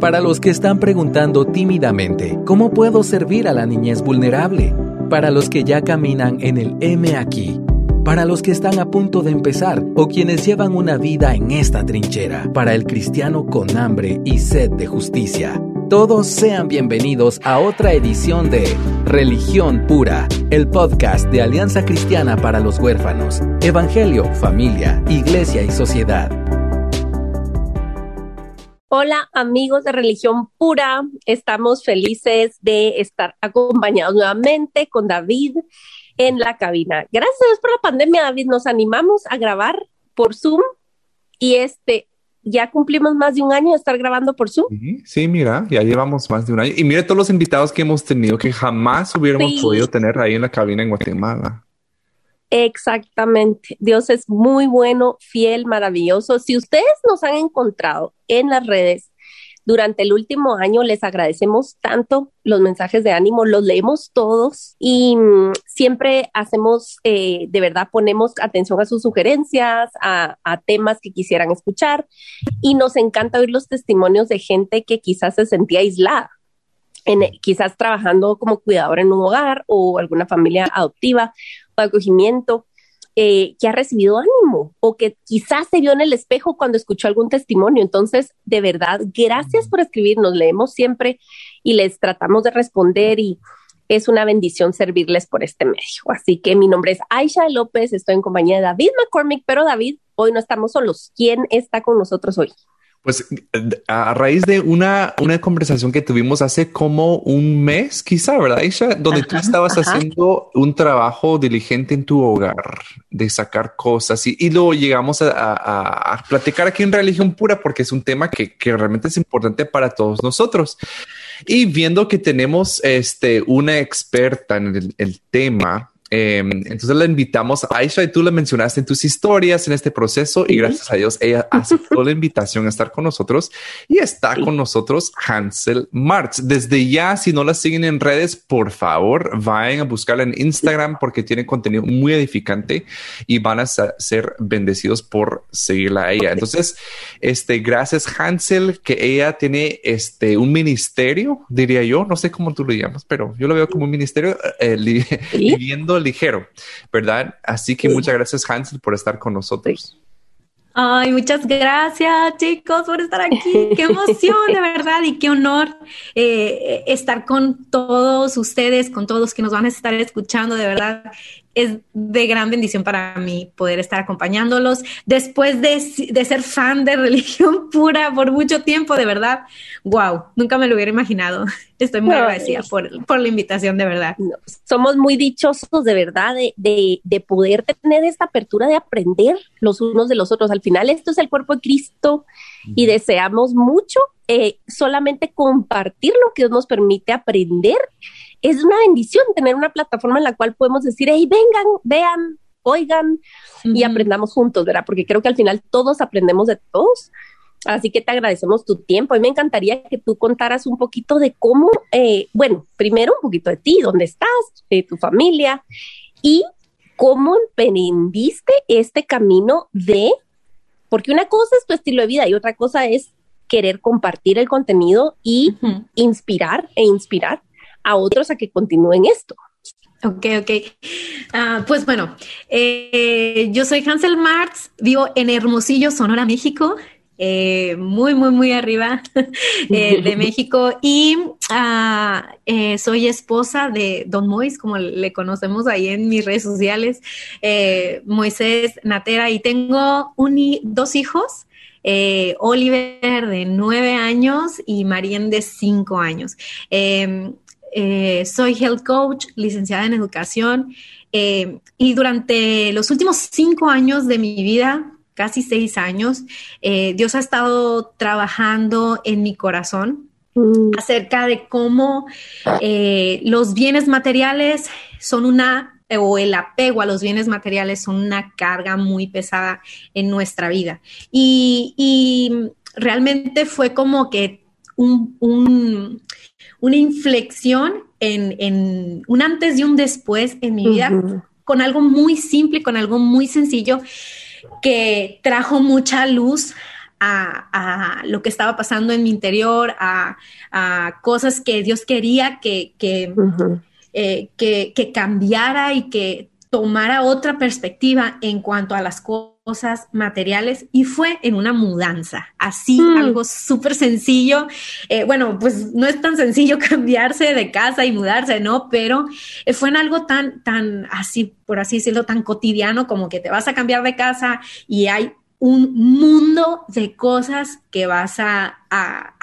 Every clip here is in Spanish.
Para los que están preguntando tímidamente, ¿cómo puedo servir a la niñez vulnerable? Para los que ya caminan en el M aquí. Para los que están a punto de empezar o quienes llevan una vida en esta trinchera. Para el cristiano con hambre y sed de justicia. Todos sean bienvenidos a otra edición de Religión Pura, el podcast de Alianza Cristiana para los Huérfanos, Evangelio, Familia, Iglesia y Sociedad. Hola amigos de Religión Pura, estamos felices de estar acompañados nuevamente con David en la cabina. Gracias por la pandemia, David, nos animamos a grabar por Zoom y este ya cumplimos más de un año de estar grabando por Zoom. Sí, mira, ya llevamos más de un año. Y mire todos los invitados que hemos tenido que jamás hubiéramos podido tener ahí en la cabina en Guatemala. Exactamente. Dios es muy bueno, fiel, maravilloso. Si ustedes nos han encontrado en las redes durante el último año les agradecemos tanto los mensajes de ánimo, los leemos todos y mm, siempre hacemos, eh, de verdad, ponemos atención a sus sugerencias, a, temas que quisieran escuchar y nos encanta oír los testimonios de gente que quizás se sentía aislada. Quizás trabajando como cuidador en un hogar o alguna familia adoptiva acogimiento eh, que ha recibido ánimo o que quizás se vio en el espejo cuando escuchó algún testimonio. Entonces, de verdad, gracias por escribirnos, leemos siempre y les tratamos de responder y es una bendición servirles por este medio. Así que mi nombre es Aisha López, estoy en compañía de David McCormick, pero David, hoy no estamos solos. ¿Quién está con nosotros hoy? Pues a raíz de una, una conversación que tuvimos hace como un mes, quizá, ¿verdad, Aisha? Donde tú estabas haciendo un trabajo diligente en tu hogar, de sacar cosas y, y luego llegamos a, a, platicar aquí en Religión Pura porque es un tema que, que realmente es importante para todos nosotros. Y viendo que tenemos este, una experta en el, el tema, Em, entonces la invitamos a Aisha y tú la mencionaste en tus historias en este proceso y gracias a Dios ella aceptó la invitación a estar con nosotros y está con nosotros Hansel Martz. Desde ya, si no la siguen en redes, por favor, vayan a buscarla en Instagram porque tiene contenido muy edificante y van a ser bendecidos por seguirla a ella. Entonces, este, gracias Hansel, que ella tiene este, un ministerio, diría yo, no sé cómo tú lo llamas, pero yo lo veo como un ministerio eh, viviendo ligero, ¿verdad? Así que muchas gracias, Hansel, por estar con nosotros. Ay, muchas gracias, chicos, por estar aquí. Qué emoción, de verdad, y qué honor eh, estar con todos ustedes, con todos los que nos van a estar escuchando, de verdad es de gran bendición para mí poder estar acompañándolos después de, ser fan de religión pura por mucho tiempo, de verdad. Wow, nunca me lo hubiera imaginado. Estoy muy agradecida por, la invitación, de verdad. somos muy dichosos, de verdad, de, de, poder tener esta apertura de aprender los unos de los otros. Al final, esto es el cuerpo de Cristo y deseamos mucho eh, solamente compartir lo que Dios nos permite aprender es una bendición tener una plataforma en la cual podemos decir, hey, vengan, vean, oigan y aprendamos juntos, ¿verdad? Porque creo que al final todos aprendemos de todos. Así que te agradecemos tu tiempo. y me encantaría que tú contaras un poquito de cómo, eh, bueno, primero un poquito de ti, dónde estás, de tu familia y cómo emprendiste este camino de, porque una cosa es tu estilo de vida y otra cosa es querer compartir el contenido y inspirar e inspirar a otros a que continúen esto. Ok, ok. Ah, pues bueno, eh, yo soy Hansel Martz, vivo en Hermosillo, Sonora, México. Eh, muy, muy, muy arriba eh, de México y ah, soy esposa de Don Mois, como le conocemos ahí en mis redes sociales, Moisés Natera, y tengo dos hijos. Oliver de nueve años y Marien de cinco años. Eh, soy health coach, licenciada en educación, eh, y durante los últimos cinco años de mi vida, casi seis años, eh, Dios ha estado trabajando en mi corazón mm. acerca de cómo los bienes materiales son una, o el apego a los bienes materiales son una carga muy pesada en nuestra vida. Y, realmente fue como que un una inflexión en, un antes y un después en mi vida con algo muy simple, con algo muy sencillo que trajo mucha luz a, lo que estaba pasando en mi interior, a, cosas que Dios quería que, eh, que, que, cambiara y que tomara otra perspectiva en cuanto a las cosas materiales y fue en una mudanza, así mm. algo súper sencillo. Eh, bueno, pues no es tan sencillo cambiarse de casa y mudarse, ¿no? Pero eh, fue en algo tan, tan así, por así decirlo, tan cotidiano como que te vas a cambiar de casa y hay un mundo de cosas que vas a,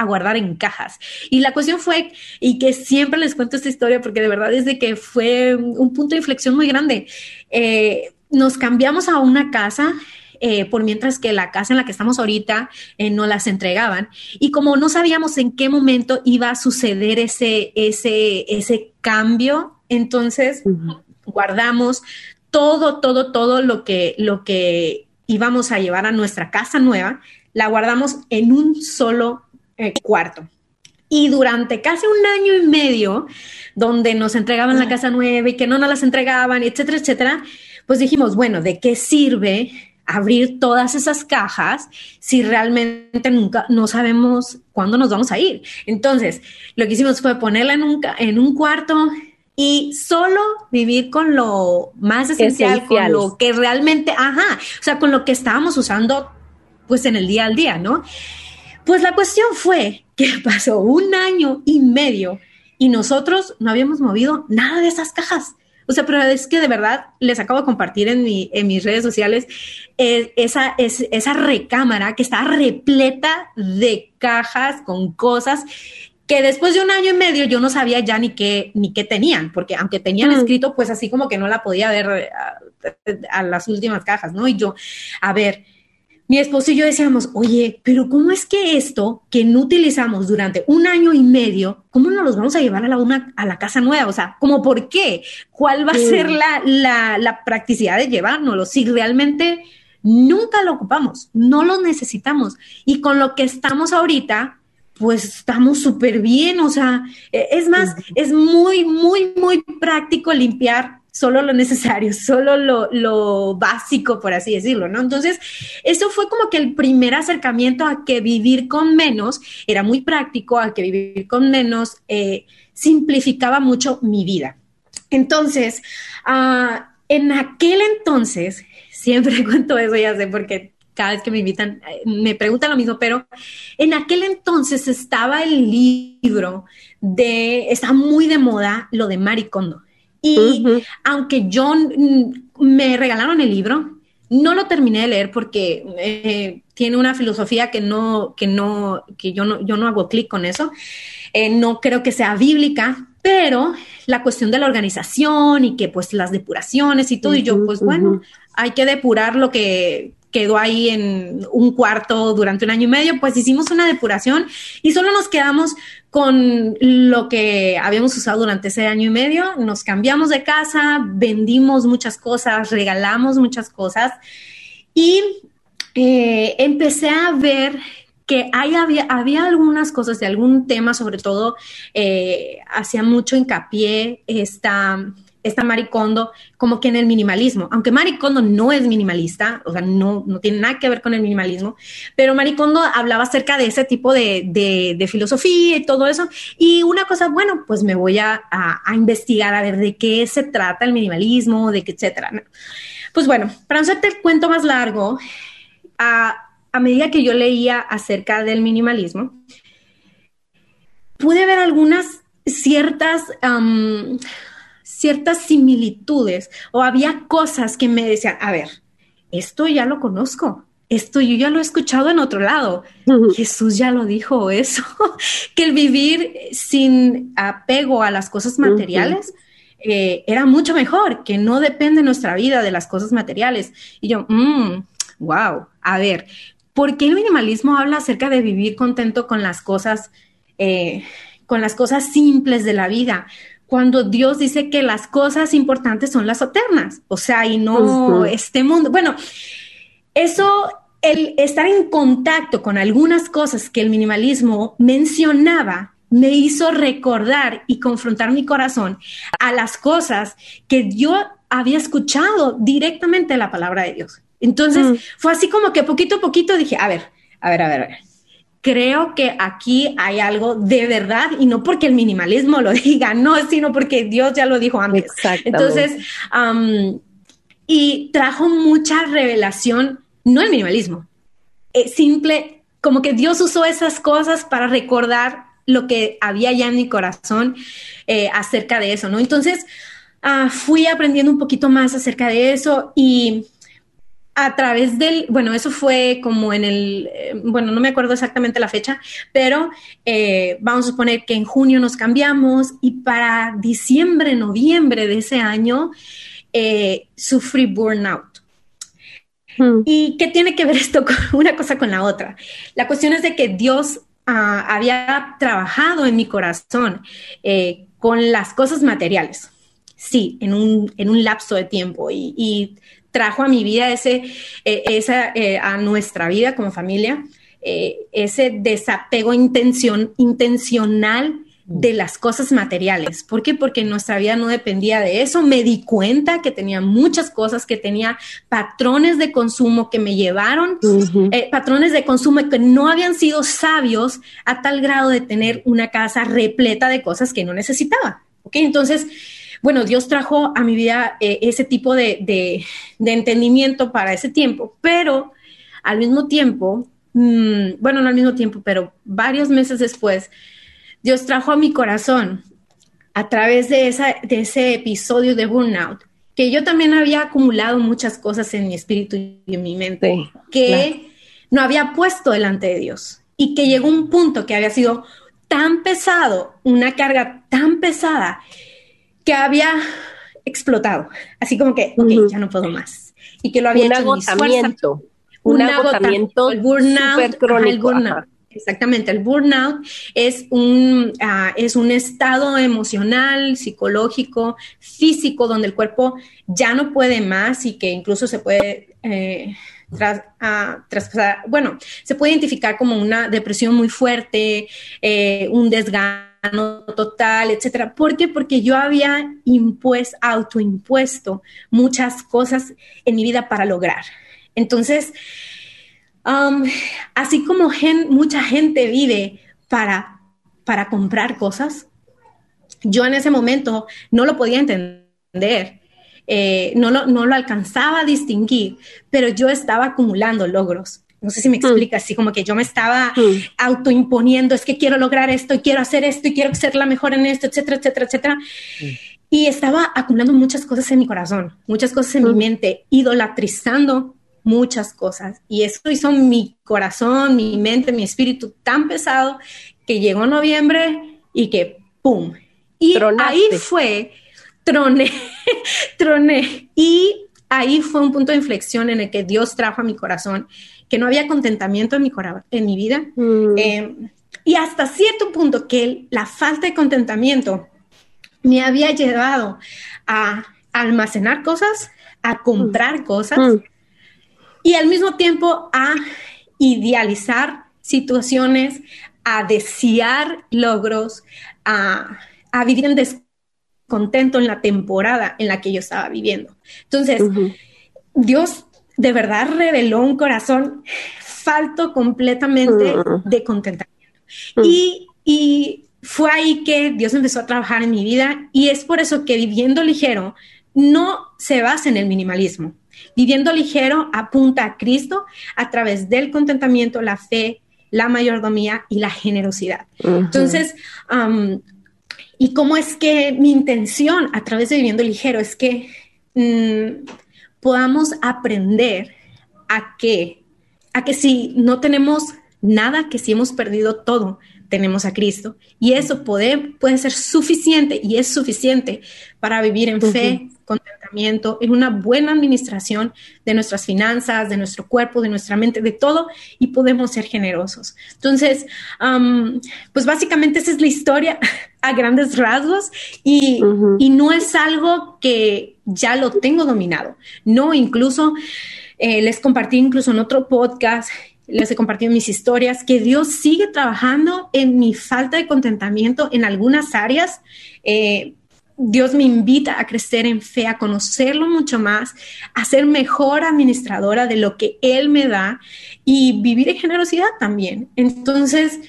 guardar en cajas. Y la cuestión fue, y que siempre les cuento esta historia porque de verdad es de que fue un punto de inflexión muy grande. Eh, nos cambiamos a una casa eh, por mientras que la casa en la que estamos ahorita eh, no las entregaban. Y como no sabíamos en qué momento iba a suceder ese, ese, ese cambio, entonces guardamos todo, todo, todo lo que, lo que íbamos a llevar a nuestra casa nueva, la guardamos en un solo eh, cuarto. Y durante casi un año y medio, donde nos entregaban la casa nueva y que no nos las entregaban, etcétera, etcétera, pues dijimos, bueno, ¿de qué sirve abrir todas esas cajas si realmente nunca no sabemos cuándo nos vamos a ir? Entonces, lo que hicimos fue ponerla en un, en un cuarto, y solo vivir con lo más esencial, con lo que realmente, ajá, o sea, con lo que estábamos usando pues en el día al día, ¿no? Pues la cuestión fue que pasó un año y medio y nosotros no habíamos movido nada de esas cajas. O sea, pero es que de verdad les acabo de compartir en, mi, en mis redes sociales eh, esa, es, esa recámara que está repleta de cajas con cosas que después de un año y medio yo no sabía ya ni qué, ni qué tenían, porque aunque tenían mm. escrito, pues así como que no la podía ver eh, a, las últimas cajas, ¿no? Y yo, a ver, mi esposo y yo decíamos, oye, pero ¿cómo es que esto que no utilizamos durante un año y medio, cómo nos los vamos a llevar a la, una, a la casa nueva? O sea, ¿cómo por qué? ¿Cuál va a ser la, la, la practicidad de llevárnoslo? Si realmente nunca lo ocupamos, no lo necesitamos. Y con lo que estamos ahorita, pues estamos súper bien, o sea, e, es más, es muy, muy, muy práctico limpiar solo lo necesario, solo lo, básico, por así decirlo, ¿no? Entonces, eso fue como que el primer acercamiento a que vivir con menos era muy práctico, a que vivir con menos eh, simplificaba mucho mi vida. Entonces, ah, en aquel entonces, siempre cuento eso, ya sé, porque cada vez que me invitan, eh, me preguntan lo mismo, pero en aquel entonces estaba el libro de, está muy de moda lo de Maricondo. Y aunque yo me regalaron el libro, no lo terminé de leer porque eh, tiene una filosofía que no, que no, que yo no, yo no hago clic con eso. Eh, no creo que sea bíblica, pero la cuestión de la organización y que pues las depuraciones y todo, y yo pues bueno, hay que depurar lo que quedó ahí en un cuarto durante un año y medio, pues hicimos una depuración y solo nos quedamos con lo que habíamos usado durante ese año y medio, nos cambiamos de casa, vendimos muchas cosas, regalamos muchas cosas y eh, empecé a ver que hay, había, había algunas cosas de algún tema, sobre todo eh, hacía mucho hincapié esta está Maricondo como que en el minimalismo, aunque Maricondo no es minimalista, o sea, no, no tiene nada que ver con el minimalismo, pero Maricondo hablaba acerca de ese tipo de, de, filosofía y todo eso. Y una cosa, bueno, pues me voy a, a, investigar a ver de qué se trata el minimalismo, de qué, etcétera. Pues bueno, para no hacerte el cuento más largo, a, a medida que yo leía acerca del minimalismo, pude ver algunas ciertas ciertas similitudes o había cosas que me decían, a ver, esto ya lo conozco, esto yo ya lo he escuchado en otro lado. Jesús ya lo dijo eso, que el vivir sin apego a las cosas materiales eh, era mucho mejor, que no depende nuestra vida de las cosas materiales. Y yo, wow, mm, a ver, ¿por qué el minimalismo habla acerca de vivir contento con las cosas, eh, con las cosas simples de la vida? Cuando Dios dice que las cosas importantes son las eternas, o sea, y no este mundo. Bueno, eso, el estar en contacto con algunas cosas que el minimalismo mencionaba, me hizo recordar y confrontar mi corazón a las cosas que yo había escuchado directamente la palabra de Dios. Entonces, mm. fue así como que poquito a poquito dije, a ver, a ver, a ver, a ver. Creo que aquí hay algo de verdad y no porque el minimalismo lo diga, no, sino porque Dios ya lo dijo antes. Entonces, y trajo mucha revelación, no el minimalismo, eh, simple, como que Dios usó esas cosas para recordar lo que había ya en mi corazón eh, acerca de eso, ¿no? Entonces, ah, fui aprendiendo un poquito más acerca de eso y a través del, bueno, eso fue como en el, eh, bueno, no me acuerdo exactamente la fecha, pero eh, vamos a suponer que en junio nos cambiamos y para diciembre, noviembre de ese año eh, sufrí burnout. Hmm. ¿Y qué tiene que ver esto con una cosa con la otra? La cuestión es de que Dios ah, había trabajado en mi corazón con las cosas materiales. Sí, en un, en un lapso de tiempo y, y trajo a mi vida ese, eh, esa, eh, a nuestra vida como familia, eh, ese desapego intención, intencional de las cosas materiales. ¿Por qué? Porque nuestra vida no dependía de eso. Me di cuenta que tenía muchas cosas, que tenía patrones de consumo que me llevaron, patrones de consumo que no habían sido sabios a tal grado de tener una casa repleta de cosas que no necesitaba. ¿Ok? Entonces, bueno, Dios trajo a mi vida eh, ese tipo de, entendimiento para ese tiempo, pero al mismo tiempo, mm, bueno, no al mismo tiempo, pero varios meses después, Dios trajo a mi corazón a través de, de ese episodio de burnout, que yo también había acumulado muchas cosas en mi espíritu y en mi mente que no había puesto delante de Dios y que llegó un punto que había sido tan pesado, una carga tan pesada, que había explotado, así como que, ok, ya no puedo más. Y que lo había un agotamiento, un, agotamiento, el burnout, crónico. Exactamente, el burnout es un, ah, es un estado emocional, psicológico, físico, donde el cuerpo ya no puede más y que incluso se puede eh, ah, bueno, se puede identificar como una depresión muy fuerte, eh, un desgaste total, etcétera. ¿Por qué? Porque yo había impuesto, autoimpuesto muchas cosas en mi vida para lograr. Entonces, um, así como mucha gente vive para, para comprar cosas, yo en ese momento no lo podía entender. Eh, no, no lo alcanzaba a distinguir, pero yo estaba acumulando logros. No sé si me mm. explica, así como que yo me estaba mm. autoimponiendo, es que quiero lograr esto y quiero hacer esto y quiero ser la mejor en esto, etcétera, etcétera, etcétera. Mm. Y estaba acumulando muchas cosas en mi corazón, muchas cosas en mi mente, idolatrizando muchas cosas. Y eso hizo mi corazón, mi mente, mi espíritu tan pesado que llegó noviembre y que ¡pum! Y ahí fue, troné, troné. Y ahí fue un punto de inflexión en el que Dios trajo a mi corazón que no había contentamiento en mi, en mi vida. Mm. Em, y hasta cierto punto que la falta de contentamiento me había llevado a almacenar cosas, a comprar mm. cosas mm. y al mismo tiempo a idealizar situaciones, a desear logros, a, vivir en descontento en la temporada en la que yo estaba viviendo. Entonces, Dios de verdad reveló un corazón falto completamente mm. de contentamiento. Mm. Y, fue ahí que Dios empezó a trabajar en mi vida y es por eso que viviendo ligero no se basa en el minimalismo. Viviendo ligero apunta a Cristo a través del contentamiento, la fe, la mayordomía y la generosidad. Entonces, ¿y cómo es que mi intención a través de Viviendo Ligero es que mm, podamos aprender a que, a que si no tenemos nada, que si hemos perdido todo, tenemos a Cristo. Y eso puede, puede ser suficiente y es suficiente para vivir en fe, contentamiento, en una buena administración de nuestras finanzas, de nuestro cuerpo, de nuestra mente, de todo, y podemos ser generosos. Entonces, pues básicamente esa es la historia a grandes rasgos y, y no es algo que ya lo tengo dominado. No, incluso eh, les compartí incluso en otro podcast les he compartido mis historias, que Dios sigue trabajando en mi falta de contentamiento en algunas áreas. Eh, Dios me invita a crecer en fe, a conocerlo mucho más, a ser mejor administradora de lo que Él me da y vivir en generosidad también. Entonces,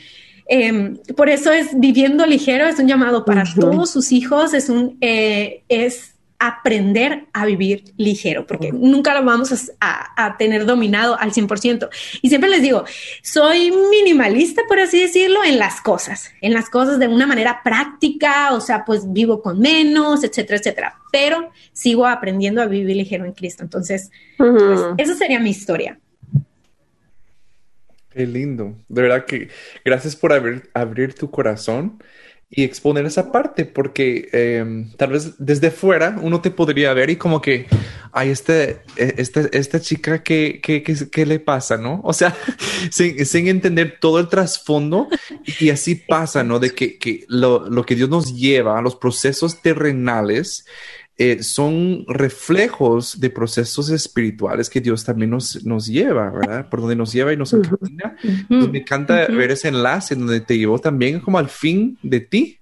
em, por eso es viviendo ligero, es un llamado para todos sus hijos, es un, eh, es aprender a vivir ligero, porque nunca lo vamos a, tener dominado al 100%. Y siempre les digo, soy minimalista, por así decirlo, en las cosas, en las cosas de una manera práctica, o sea, pues vivo con menos, etcétera, etcétera, pero sigo aprendiendo a vivir ligero en Cristo. Entonces, pues, esa sería mi historia. Qué lindo. De verdad que gracias por abrir, abrir tu corazón y exponer esa parte, porque em, tal vez desde fuera uno te podría ver y como que, hay este, e, este, esta chica, ¿qué, qué, qué, le pasa, no? O sea, sin, sin, entender todo el trasfondo y así pasa, ¿no? De que, que lo, lo, que Dios nos lleva a los procesos terrenales eh, son reflejos de procesos espirituales que Dios también nos, nos lleva, ¿verdad? Por donde nos lleva y nos encamina. me encanta ver ese enlace donde te llevó también como al fin de ti,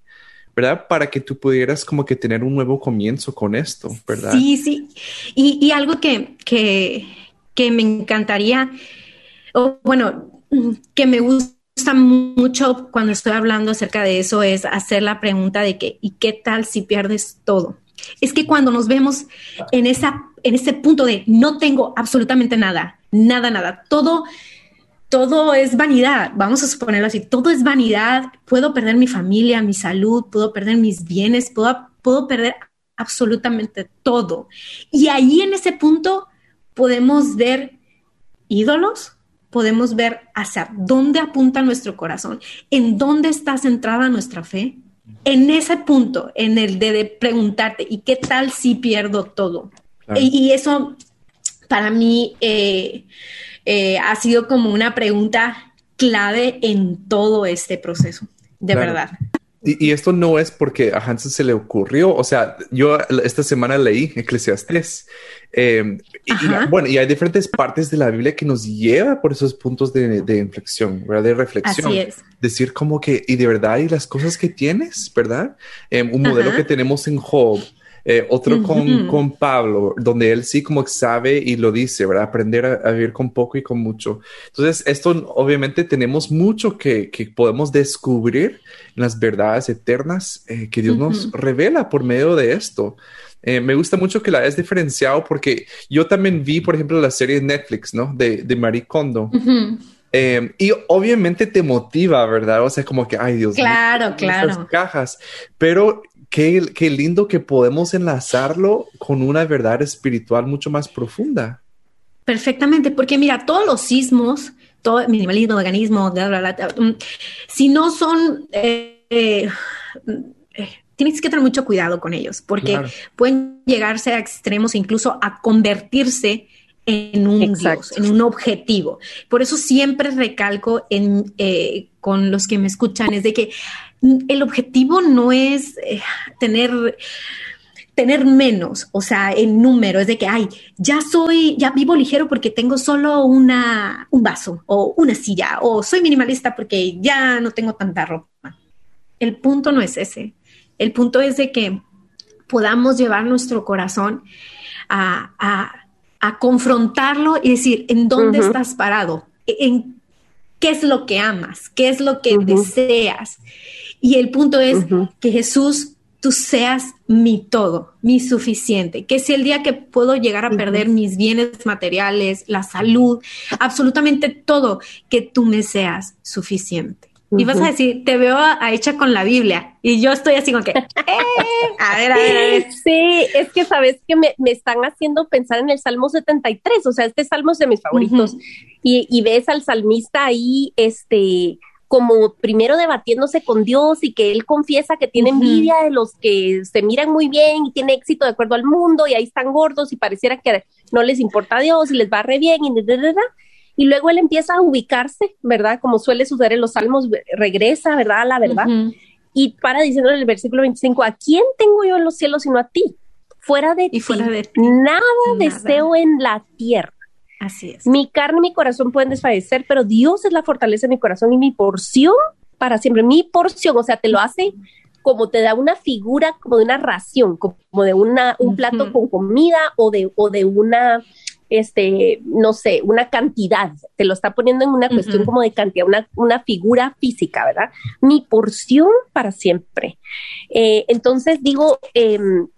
¿verdad? Para que tú pudieras como que tener un nuevo comienzo con esto, ¿verdad? Sí, sí. Y, y algo que, que, que me encantaría, o bueno, que me gusta mucho cuando estoy hablando acerca de eso es hacer la pregunta de que, ¿y qué tal si pierdes todo? Es que cuando nos vemos en, esa, en ese punto de no tengo absolutamente nada, nada, nada, todo, todo es vanidad, vamos a suponerlo así, todo es vanidad, puedo perder mi familia, mi salud, puedo perder mis bienes, puedo, puedo perder absolutamente todo. Y ahí en ese punto podemos ver ídolos, podemos ver hacia dónde apunta nuestro corazón, en dónde está centrada nuestra fe, en ese punto, en el de, preguntarte, ¿y qué tal si pierdo todo? Y, eso para mí eh, eh, ha sido como una pregunta clave en todo este proceso, de verdad. Y, esto no es porque a Hansen se le ocurrió. O sea, yo esta semana leí Eclesiastes. Eh, y, bueno, y hay diferentes partes de la Biblia que nos lleva por esos puntos de, de inflexión, ¿verdad? De reflexión. Así es. Decir como que, y de verdad, y las cosas que tienes, ¿verdad? Em, un modelo que tenemos en Job eh, otro con, con, Pablo, donde él sí como sabe y lo dice, ¿verdad? Aprender a, vivir con poco y con mucho. Entonces, esto obviamente tenemos mucho que, que podemos descubrir en las verdades eternas eh, que Dios nos revela por medio de esto. Eh, me gusta mucho que la hayas diferenciado porque yo también vi, por ejemplo, la serie de Netflix, ¿no? De, de Marie Kondo. y obviamente te motiva, ¿verdad? O sea, como que, ay Dios claro, claro. cajas. Pero qué, lindo que podemos enlazarlo con una verdad espiritual mucho más profunda. Perfectamente, porque mira, todos los sismos, todo minimalismo, veganismo, mm, si no son, eh, eh, tienes que tener mucho cuidado con ellos, porque pueden llegarse a extremos, incluso a convertirse en un en un objetivo. Por eso siempre recalco en, eh, con los que me escuchan, es de que el objetivo no es eh, tener tener menos, o sea, en número, es de que, ay, ya soy, ya vivo ligero porque tengo solo una, un vaso o una silla, o soy minimalista porque ya no tengo tanta ropa. El punto no es ese. El punto es de que podamos llevar nuestro corazón a, a, confrontarlo y decir, ¿en dónde estás parado? ¿En qué es lo que amas? ¿Qué es lo que deseas? Y el punto es que Jesús, tú seas mi todo, mi suficiente, que si el día que puedo llegar a perder mis bienes materiales, la salud, absolutamente todo, que tú me seas suficiente. Y vas a decir, te veo a, hecha con la Biblia. Y yo estoy así como que, eh, a ver, a ver, Sí, es que sabes que me, están haciendo pensar en el Salmo 73. O sea, este salmo es de mis favoritos. y, y, ves al salmista ahí, este, como primero debatiéndose con Dios y que él confiesa que tiene envidia de los que se miran muy bien y tiene éxito de acuerdo al mundo y ahí están gordos y pareciera que no les importa a Dios y les va re bien y y luego él empieza a ubicarse, ¿verdad? Como suele suceder en los salmos, regresa, ¿verdad? A la verdad. Y para diciendo en el versículo 25, ¿a quién tengo yo en los cielos sino a ti? Fuera de, ti, nada, deseo en la tierra. Así es. Mi carne y mi corazón pueden desfallecer, pero Dios es la fortaleza de mi corazón y mi porción para siempre. Mi porción, o sea, te lo hace como te da una figura, como de una ración, como de una, un plato con comida o de, o de una, este, no sé, una cantidad, te lo está poniendo en una cuestión como de cantidad, una, una, figura física, ¿verdad? Mi porción para siempre. Eh, entonces digo, em,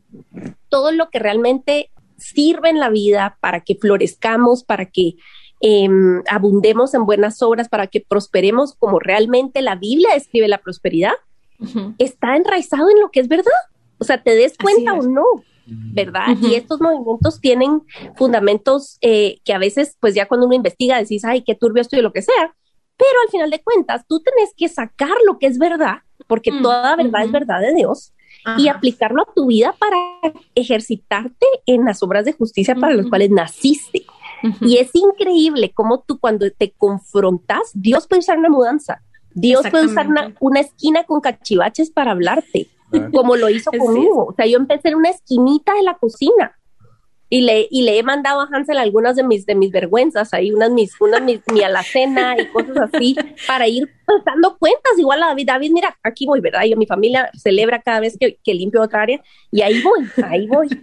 todo lo que realmente sirve en la vida para que florezcamos, para que em, abundemos en buenas obras, para que prosperemos como realmente la Biblia describe la prosperidad, está enraizado en lo que es verdad. O sea, te des cuenta o no, ¿verdad? Y estos movimientos tienen fundamentos eh, que a veces, pues ya cuando uno investiga, decís, ay, qué turbio esto y lo que sea. Pero al final de cuentas, tú tenés que sacar lo que es verdad, porque mm, toda verdad es verdad de Dios, y aplicarlo a tu vida para ejercitarte en las obras de justicia para las cuales naciste. Y es increíble cómo tú cuando te confrontas, Dios puede usar una mudanza. Dios puede usar una, esquina con cachivaches para hablarte, como lo hizo conmigo. O sea, yo empecé en una esquinita de la cocina y le, y le he mandado a Hansel algunas de mis, de mis vergüenzas, ahí unas mis, unas mis, mi alacena y cosas así, para ir dando cuentas. Igual a David, David, mira, aquí voy, ¿verdad? Yo, mi familia celebra cada vez que, que limpio otra área y ahí voy, ahí voy.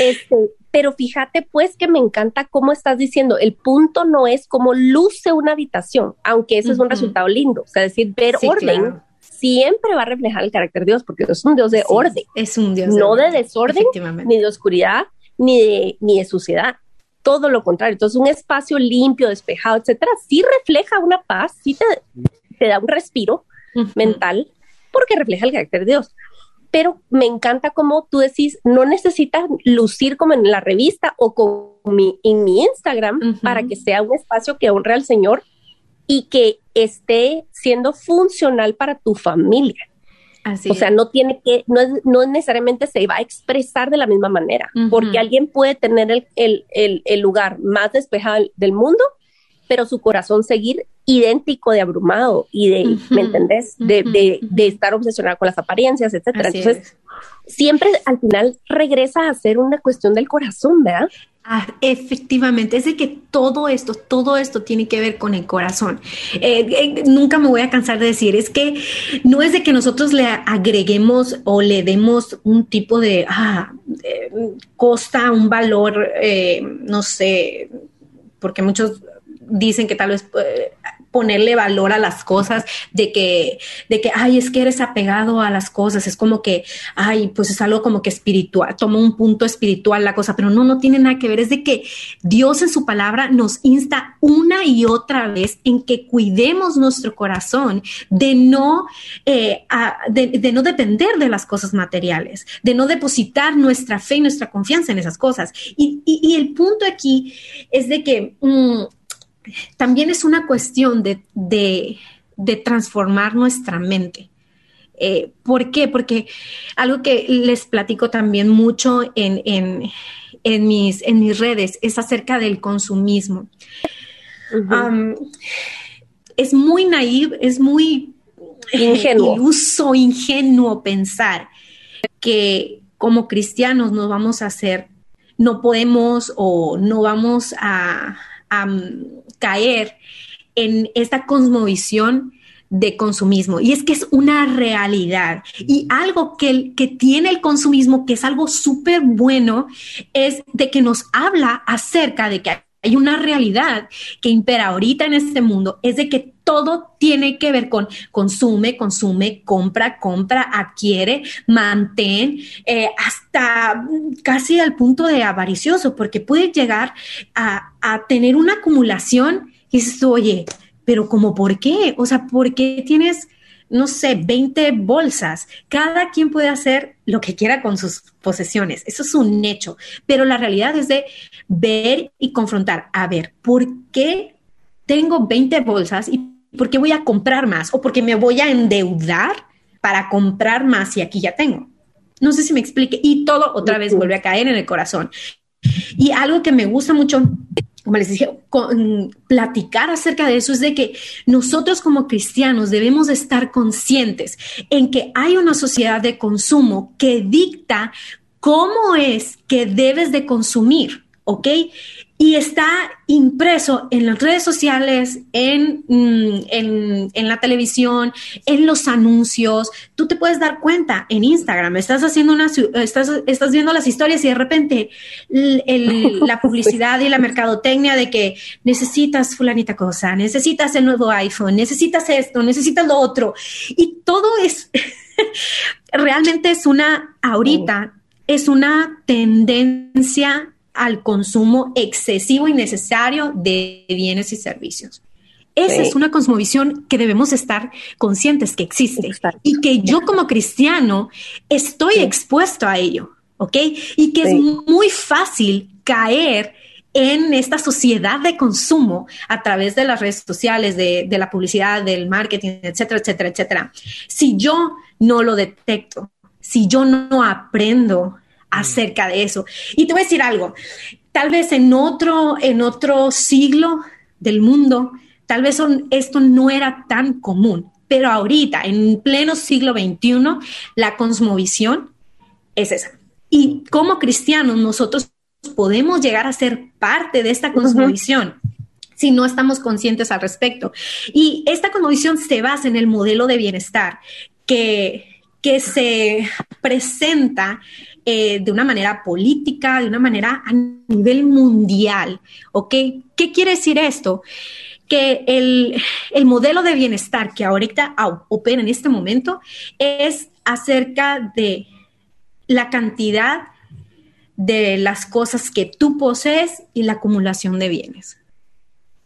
Este, pero fíjate pues que me encanta cómo estás diciendo, el punto no es cómo luce una habitación, aunque ese es un resultado lindo, o sea, decir, ver orden. Siempre va a reflejar el carácter de Dios, porque es un Dios de orden. Es un Dios no de, desorden, ni de oscuridad, ni de, ni de suciedad. Todo lo contrario. Entonces, un espacio limpio, despejado, etcétera, sí refleja una paz, sí te, te da un respiro mental, porque refleja el carácter de Dios pero me encanta como tú decís, no necesitas lucir como en la revista o con mi, en mi Instagram para que sea un espacio que honre al Señor y que esté siendo funcional para tu familia. Así o sea, no tiene que, no, es, no necesariamente se va a expresar de la misma manera, porque alguien puede tener el, el, el, lugar más despejado del mundo, pero su corazón seguir idéntico de abrumado y de, ¿me entendés? De, de, de, estar obsesionado con las apariencias, etcétera. Entonces, siempre al final regresa a ser una cuestión del corazón, ¿verdad? Ah, efectivamente, es de que todo esto, todo esto tiene que ver con el corazón. Eh, eh, nunca me voy a cansar de decir, es que no es de que nosotros le agreguemos o le demos un tipo de ah, eh, costa, un valor, no sé, porque muchos dicen que tal vez ponerle valor a las cosas, de que, de que, ay, es que eres apegado a las cosas, es como que, ay, pues es algo como que espiritual, toma un punto espiritual la cosa, pero no, no tiene nada que ver, es de que Dios en su palabra nos insta una y otra vez en que cuidemos nuestro corazón de no, eh, de, no depender de las cosas materiales, de no depositar nuestra fe y nuestra confianza en esas cosas. Y, el punto aquí es de que... Mm, también es una cuestión de, transformar nuestra mente. Eh, ¿Por qué? Porque algo que les platico también mucho en, mis, en mis redes es acerca del consumismo. es muy naive, es muy ingenuo. iluso, ingenuo pensar que como cristianos no vamos a hacer, no podemos o no vamos a, caer en esta cosmovisión de consumismo. Y es que es una realidad. Y algo que, que tiene el consumismo, que es algo súper bueno, es de que nos habla acerca de que hay una realidad que impera ahorita en este mundo, es de que todo tiene que ver con consume, consume, compra, compra, adquiere, mantén, eh, hasta casi al punto de avaricioso, porque puede llegar a, a tener una acumulación y dices, oye, pero como por qué? O sea, ¿por qué tienes no sé, 20 bolsas. Cada quien puede hacer lo que quiera con sus posesiones. Eso es un hecho. Pero la realidad es de ver y confrontar. A ver, ¿por qué tengo 20 bolsas y por qué voy a comprar más? ¿O por qué me voy a endeudar para comprar más y aquí ya tengo? No sé si me explique. Y todo otra vez vuelve a caer en el corazón. Y algo que me gusta mucho como les dije, con, platicar acerca de eso es de que nosotros como cristianos debemos estar conscientes en que hay una sociedad de consumo que dicta cómo es que debes de consumir, ¿ok? Y está impreso en las redes sociales, en, mm, en, en, la televisión, en los anuncios. Tú te puedes dar cuenta en Instagram, estás haciendo una, estás, estás viendo las historias y de repente la publicidad y la mercadotecnia de que necesitas fulanita cosa, necesitas el nuevo iPhone, necesitas esto, necesitas lo otro. Y todo es, realmente es una, ahorita, es una tendencia al consumo excesivo y necesario de bienes y servicios. Esa es una cosmovisión que debemos estar conscientes que existe y que yo como cristiano estoy expuesto a ello, ¿ok? Y que es muy fácil caer en esta sociedad de consumo a través de las redes sociales, de, de la publicidad, del marketing, etcétera, etcétera, etcétera. Si yo no lo detecto, si yo no aprendo acerca de eso. Y te voy a decir algo, tal vez en otro, en otro siglo del mundo, tal vez esto no era tan común, pero ahorita, en pleno siglo XXI, la cosmovisión es esa. Y como cristianos, nosotros podemos llegar a ser parte de esta cosmovisión. si no estamos conscientes al respecto. Y esta cosmovisión se basa en el modelo de bienestar que, que se presenta eh, de una manera política, de una manera a nivel mundial. ¿Ok? ¿Qué quiere decir esto? Que el, el modelo de bienestar que ahorita opera en este momento es acerca de la cantidad de las cosas que tú posees y la acumulación de bienes.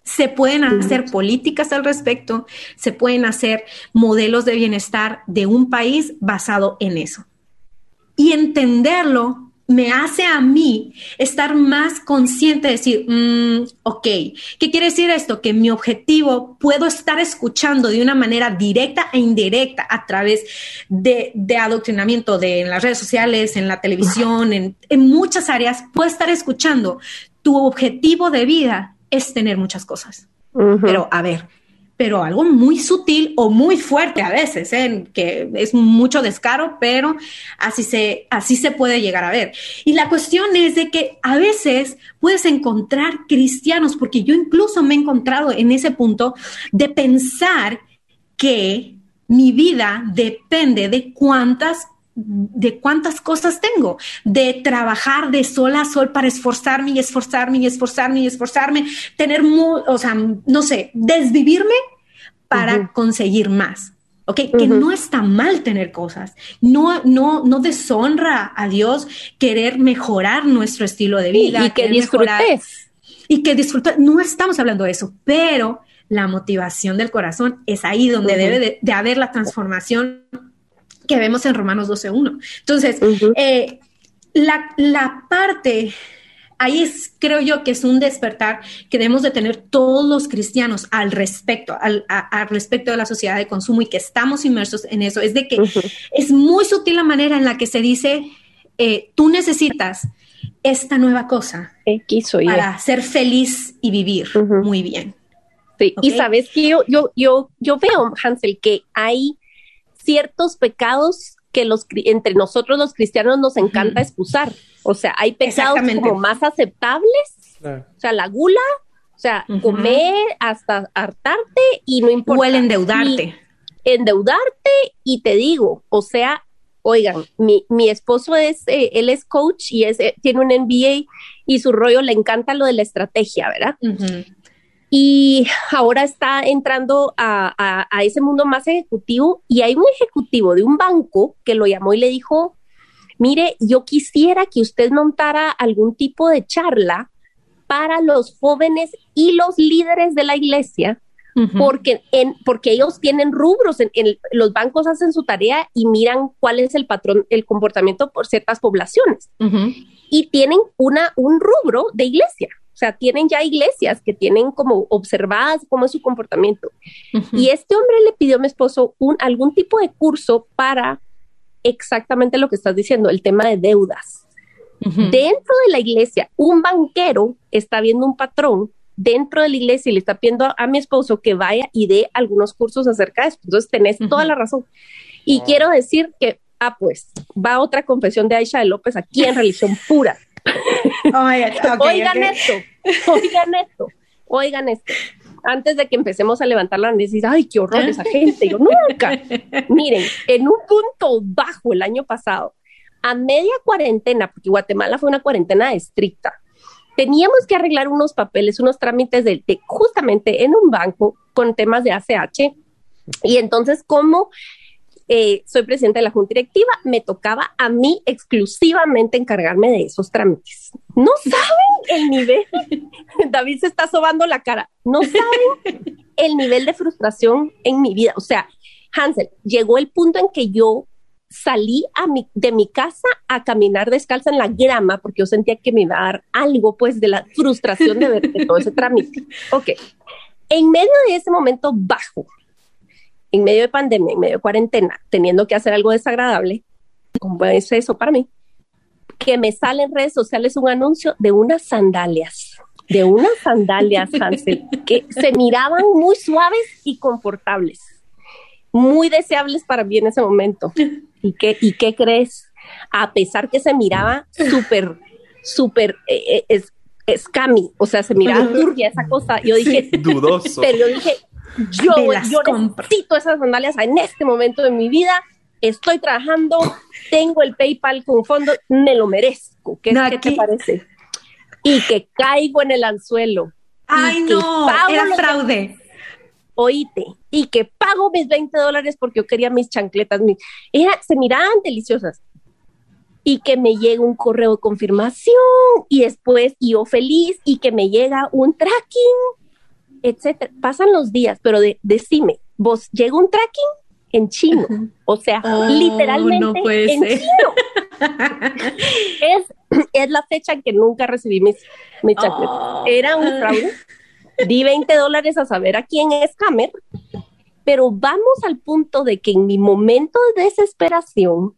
Se pueden hacer políticas al respecto, se pueden hacer modelos de bienestar de un país basado en eso y entenderlo me hace a mí estar más consciente de decir, mm, ok, ¿qué quiere decir esto? Que mi objetivo puedo estar escuchando de una manera directa e indirecta a través de, adoctrinamiento de en las redes sociales, en la televisión, en, en muchas áreas, puedo estar escuchando. Tu objetivo de vida es tener muchas cosas. Pero a ver, pero algo muy sutil o muy fuerte a veces, ¿eh? que es mucho descaro, pero así se, así se puede llegar a ver. Y la cuestión es de que a veces puedes encontrar cristianos, porque yo incluso me he encontrado en ese punto de pensar que mi vida depende de cuántas de cuántas cosas tengo, de trabajar de sol a sol para esforzarme y esforzarme y esforzarme y esforzarme, tener, o sea, no sé, desvivirme para conseguir más. ¿ok? Que no está mal tener cosas, no, no, no deshonra a Dios querer mejorar nuestro estilo de vida. Y, que disfrutes. y que disfrutes, no estamos hablando de eso, pero la motivación del corazón es ahí donde debe de, haber la transformación que vemos en Romanos 12.1. Entonces, eh, la, la parte ahí es, creo yo, que es un despertar que debemos de tener todos los cristianos al respecto, al, respecto de la sociedad de consumo y que estamos inmersos en eso. Es de que es muy sutil la manera en la que se dice, eh, tú necesitas esta nueva cosa para ser feliz y vivir muy bien. Sí, y sabes que yo, yo, yo, yo veo, Hansel, que hay ciertos pecados que los, entre nosotros los cristianos nos encanta excusar. O sea, hay pecados como más aceptables, o sea, la gula, o sea, comer hasta hartarte y no importa. O el endeudarte. endeudarte y te digo, o sea, oigan, mi, mi esposo es, eh, él es coach y es, eh, tiene un MBA y su rollo le encanta lo de la estrategia, ¿verdad? Y ahora está entrando a, ese mundo más ejecutivo y hay un ejecutivo de un banco que lo llamó y le dijo, mire, yo quisiera que usted montara algún tipo de charla para los jóvenes y los líderes de la iglesia, porque, en, porque ellos tienen rubros, en, los bancos hacen su tarea y miran cuál es el patrón, el comportamiento por ciertas poblaciones. Y tienen una, un rubro de iglesia. O sea, tienen ya iglesias que tienen como observadas cómo es su comportamiento. Y este hombre le pidió a mi esposo un, algún tipo de curso para exactamente lo que estás diciendo, el tema de deudas. Dentro de la iglesia, un banquero está viendo un patrón dentro de la iglesia y le está pidiendo a, mi esposo que vaya y dé algunos cursos acerca de esto. Entonces, tenés toda la razón. Y quiero decir que, ah, pues, va otra confesión de Aisha de López aquí en religión pura. oigan esto, oigan esto, oigan esto. Antes de que empecemos a levantar la nariz, ay, qué horror esa gente. Yo nunca. Miren, en un punto bajo el año pasado, a media cuarentena, porque Guatemala fue una cuarentena estricta, teníamos que arreglar unos papeles, unos trámites de, justamente en un banco con temas de ACH. Y entonces, como eh, soy presidenta de la Junta Directiva, me tocaba a mí exclusivamente encargarme de esos trámites. No saben el nivel, David se está sobando la cara, no saben el nivel de frustración en mi vida. O sea, Hansel, llegó el punto en que yo salí a mi, de mi casa a caminar descalza en la grama porque yo sentía que me iba a dar algo pues de la frustración de ver todo ese trámite. Ok, en medio de ese momento bajo, en medio de pandemia, en medio de cuarentena, teniendo que hacer algo desagradable, como es eso para mí, que me sale en redes sociales un anuncio de unas sandalias, de unas sandalias, Hansel, que se miraban muy suaves y confortables, muy deseables para mí en ese momento. ¿Y qué, y qué crees? A pesar que se miraba súper, súper eh, eh, es, o sea, se miraba turbia esa cosa. Yo dije, dudoso. Pero yo dije, yo, yo necesito esas sandalias en este momento de mi vida. Estoy trabajando, tengo el PayPal con fondo, me lo merezco. ¿Qué, te parece? Y que caigo en el anzuelo. Ay, no, era fraude. oíte, y que pago mis 20 dólares porque yo quería mis chancletas. era, se miraban deliciosas. Y que me llega un correo de confirmación y después yo feliz y que me llega un tracking etcétera. Pasan los días, pero de, decime, vos llega un tracking en chino, o sea, oh, literalmente en chino. es, es la fecha en que nunca recibí mis, mis oh. Era un fraude. Di 20 dólares a saber a quién es Camer, pero vamos al punto de que en mi momento de desesperación,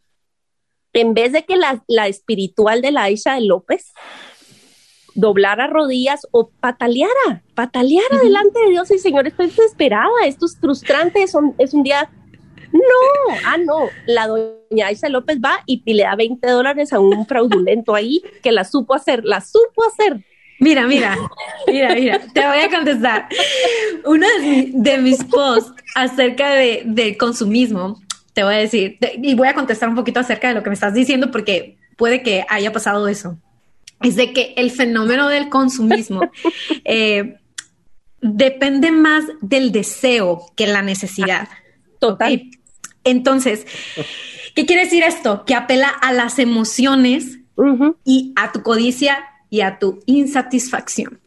en vez de que la, la espiritual de la Aisha de López doblara rodillas o pataleara, pataleara delante de Dios y Señor, estoy desesperada, esto es frustrante, es un, es un día... No, ah, no, la doña Aisha López va y, le da 20 dólares a un fraudulento ahí que la supo hacer, la supo hacer. Mira, mira, mira, mira, te voy a contestar. Uno de, mis posts acerca de, del consumismo, te voy a decir, y voy a contestar un poquito acerca de lo que me estás diciendo porque puede que haya pasado eso es de que el fenómeno del consumismo eh, depende más del deseo que la necesidad. Total. Entonces, ¿qué quiere decir esto? Que apela a las emociones y a tu codicia y a tu insatisfacción.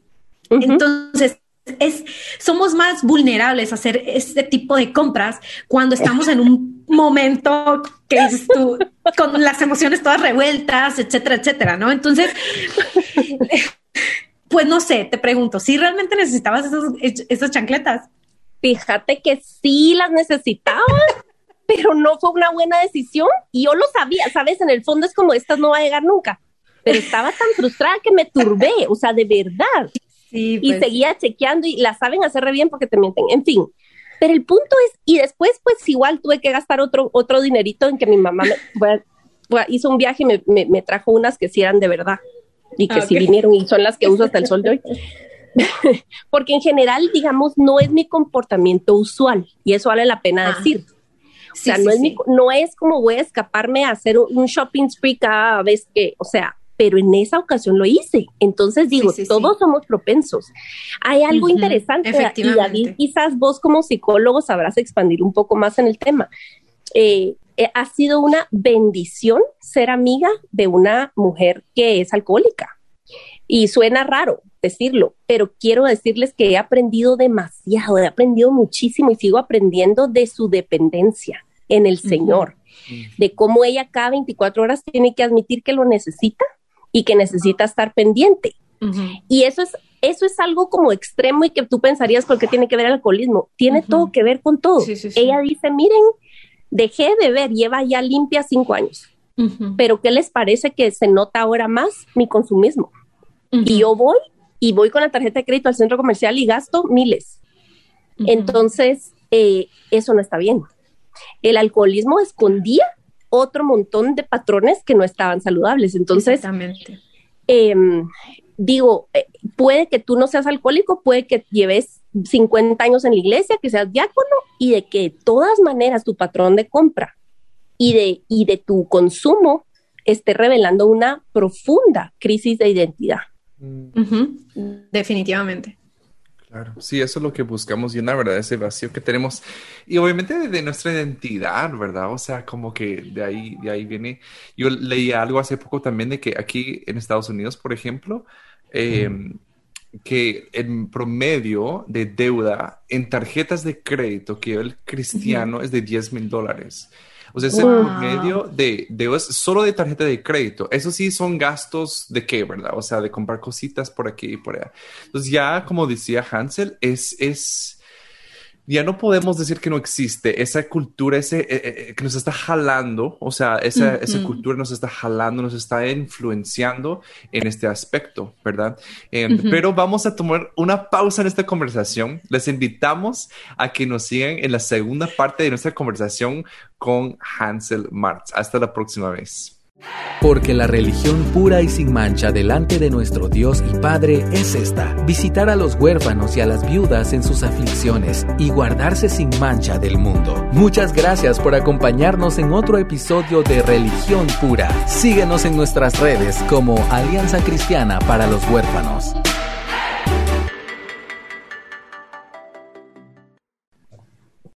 Entonces, es, somos más vulnerables a hacer este tipo de compras cuando estamos en un momento que dices tú, con las emociones todas revueltas, etcétera, etcétera, ¿no? Entonces, pues no sé, te pregunto, si realmente necesitabas esas chancletas. Fíjate que sí las necesitaba, pero no fue una buena decisión y yo lo sabía, sabes, en el fondo es como estas no va a llegar nunca, pero estaba tan frustrada que me turbé, o sea, de verdad. Sí, y pues. seguía chequeando y la saben hacer re bien porque te mienten. En fin, pero el punto es, y después pues igual tuve que gastar otro, otro dinerito en que mi mamá me, hizo un viaje y me, me, trajo unas que sí eran de verdad y que sí vinieron y son las que uso hasta el sol de hoy. porque en general, digamos, no es mi comportamiento usual y eso vale la pena decir. O sea, no, es no es como voy a escaparme a hacer un shopping spree cada vez que, o sea, pero en esa ocasión lo hice. Entonces digo, todos somos propensos. Hay algo interesante y David, quizás vos como psicólogo sabrás expandir un poco más en el tema. Eh, eh, ha sido una bendición ser amiga de una mujer que es alcohólica. Y suena raro decirlo, pero quiero decirles que he aprendido demasiado, he aprendido muchísimo y sigo aprendiendo de su dependencia en el Señor, de cómo ella cada 24 horas tiene que admitir que lo necesita y que necesita estar pendiente. Y eso es, eso es algo como extremo y que tú pensarías porque tiene que ver el alcoholismo. Tiene todo que ver con todo. Ella dice, miren, dejé de beber, lleva ya limpia cinco años. Pero ¿qué les parece que se nota ahora más mi consumismo? Y yo voy y voy con la tarjeta de crédito al centro comercial y gasto miles. Entonces, eh, eso no está bien. El alcoholismo escondía otro montón de patrones que no estaban saludables. Entonces, em, digo, eh, puede que tú no seas alcohólico, puede que lleves 50 años en la iglesia, que seas diácono y de que de todas maneras tu patrón de compra y de, y de tu consumo esté revelando una profunda crisis de identidad. Definitivamente. Claro, sí, eso es lo que buscamos llenar, ¿verdad? Ese vacío que tenemos. Y obviamente de, nuestra identidad, ¿verdad? O sea, como que de ahí, de ahí viene. Yo leí algo hace poco también de que aquí en Estados Unidos, por ejemplo, em, que el promedio de deuda en tarjetas de crédito que el cristiano es de 10 mil dólares. O sea, es el promedio de, de, solo de tarjeta de crédito. Eso sí son gastos de qué, ¿verdad? O sea, de comprar cositas por aquí y por allá. Entonces ya, como decía Hansel, es, es, ya no podemos decir que no existe esa cultura, ese eh, eh, eh, que nos está jalando, o sea, esa, esa, cultura nos está jalando, nos está influenciando en este aspecto, ¿verdad? Em, pero vamos a tomar una pausa en esta conversación. Les invitamos a que nos sigan en la segunda parte de nuestra conversación con Hansel Martz. Hasta la próxima vez. Porque la religión pura y sin mancha delante de nuestro Dios y Padre es esta, visitar a los huérfanos y a las viudas en sus aflicciones y guardarse sin mancha del mundo. Muchas gracias por acompañarnos en otro episodio de Religión Pura. Síguenos en nuestras redes como Alianza Cristiana para los Huérfanos.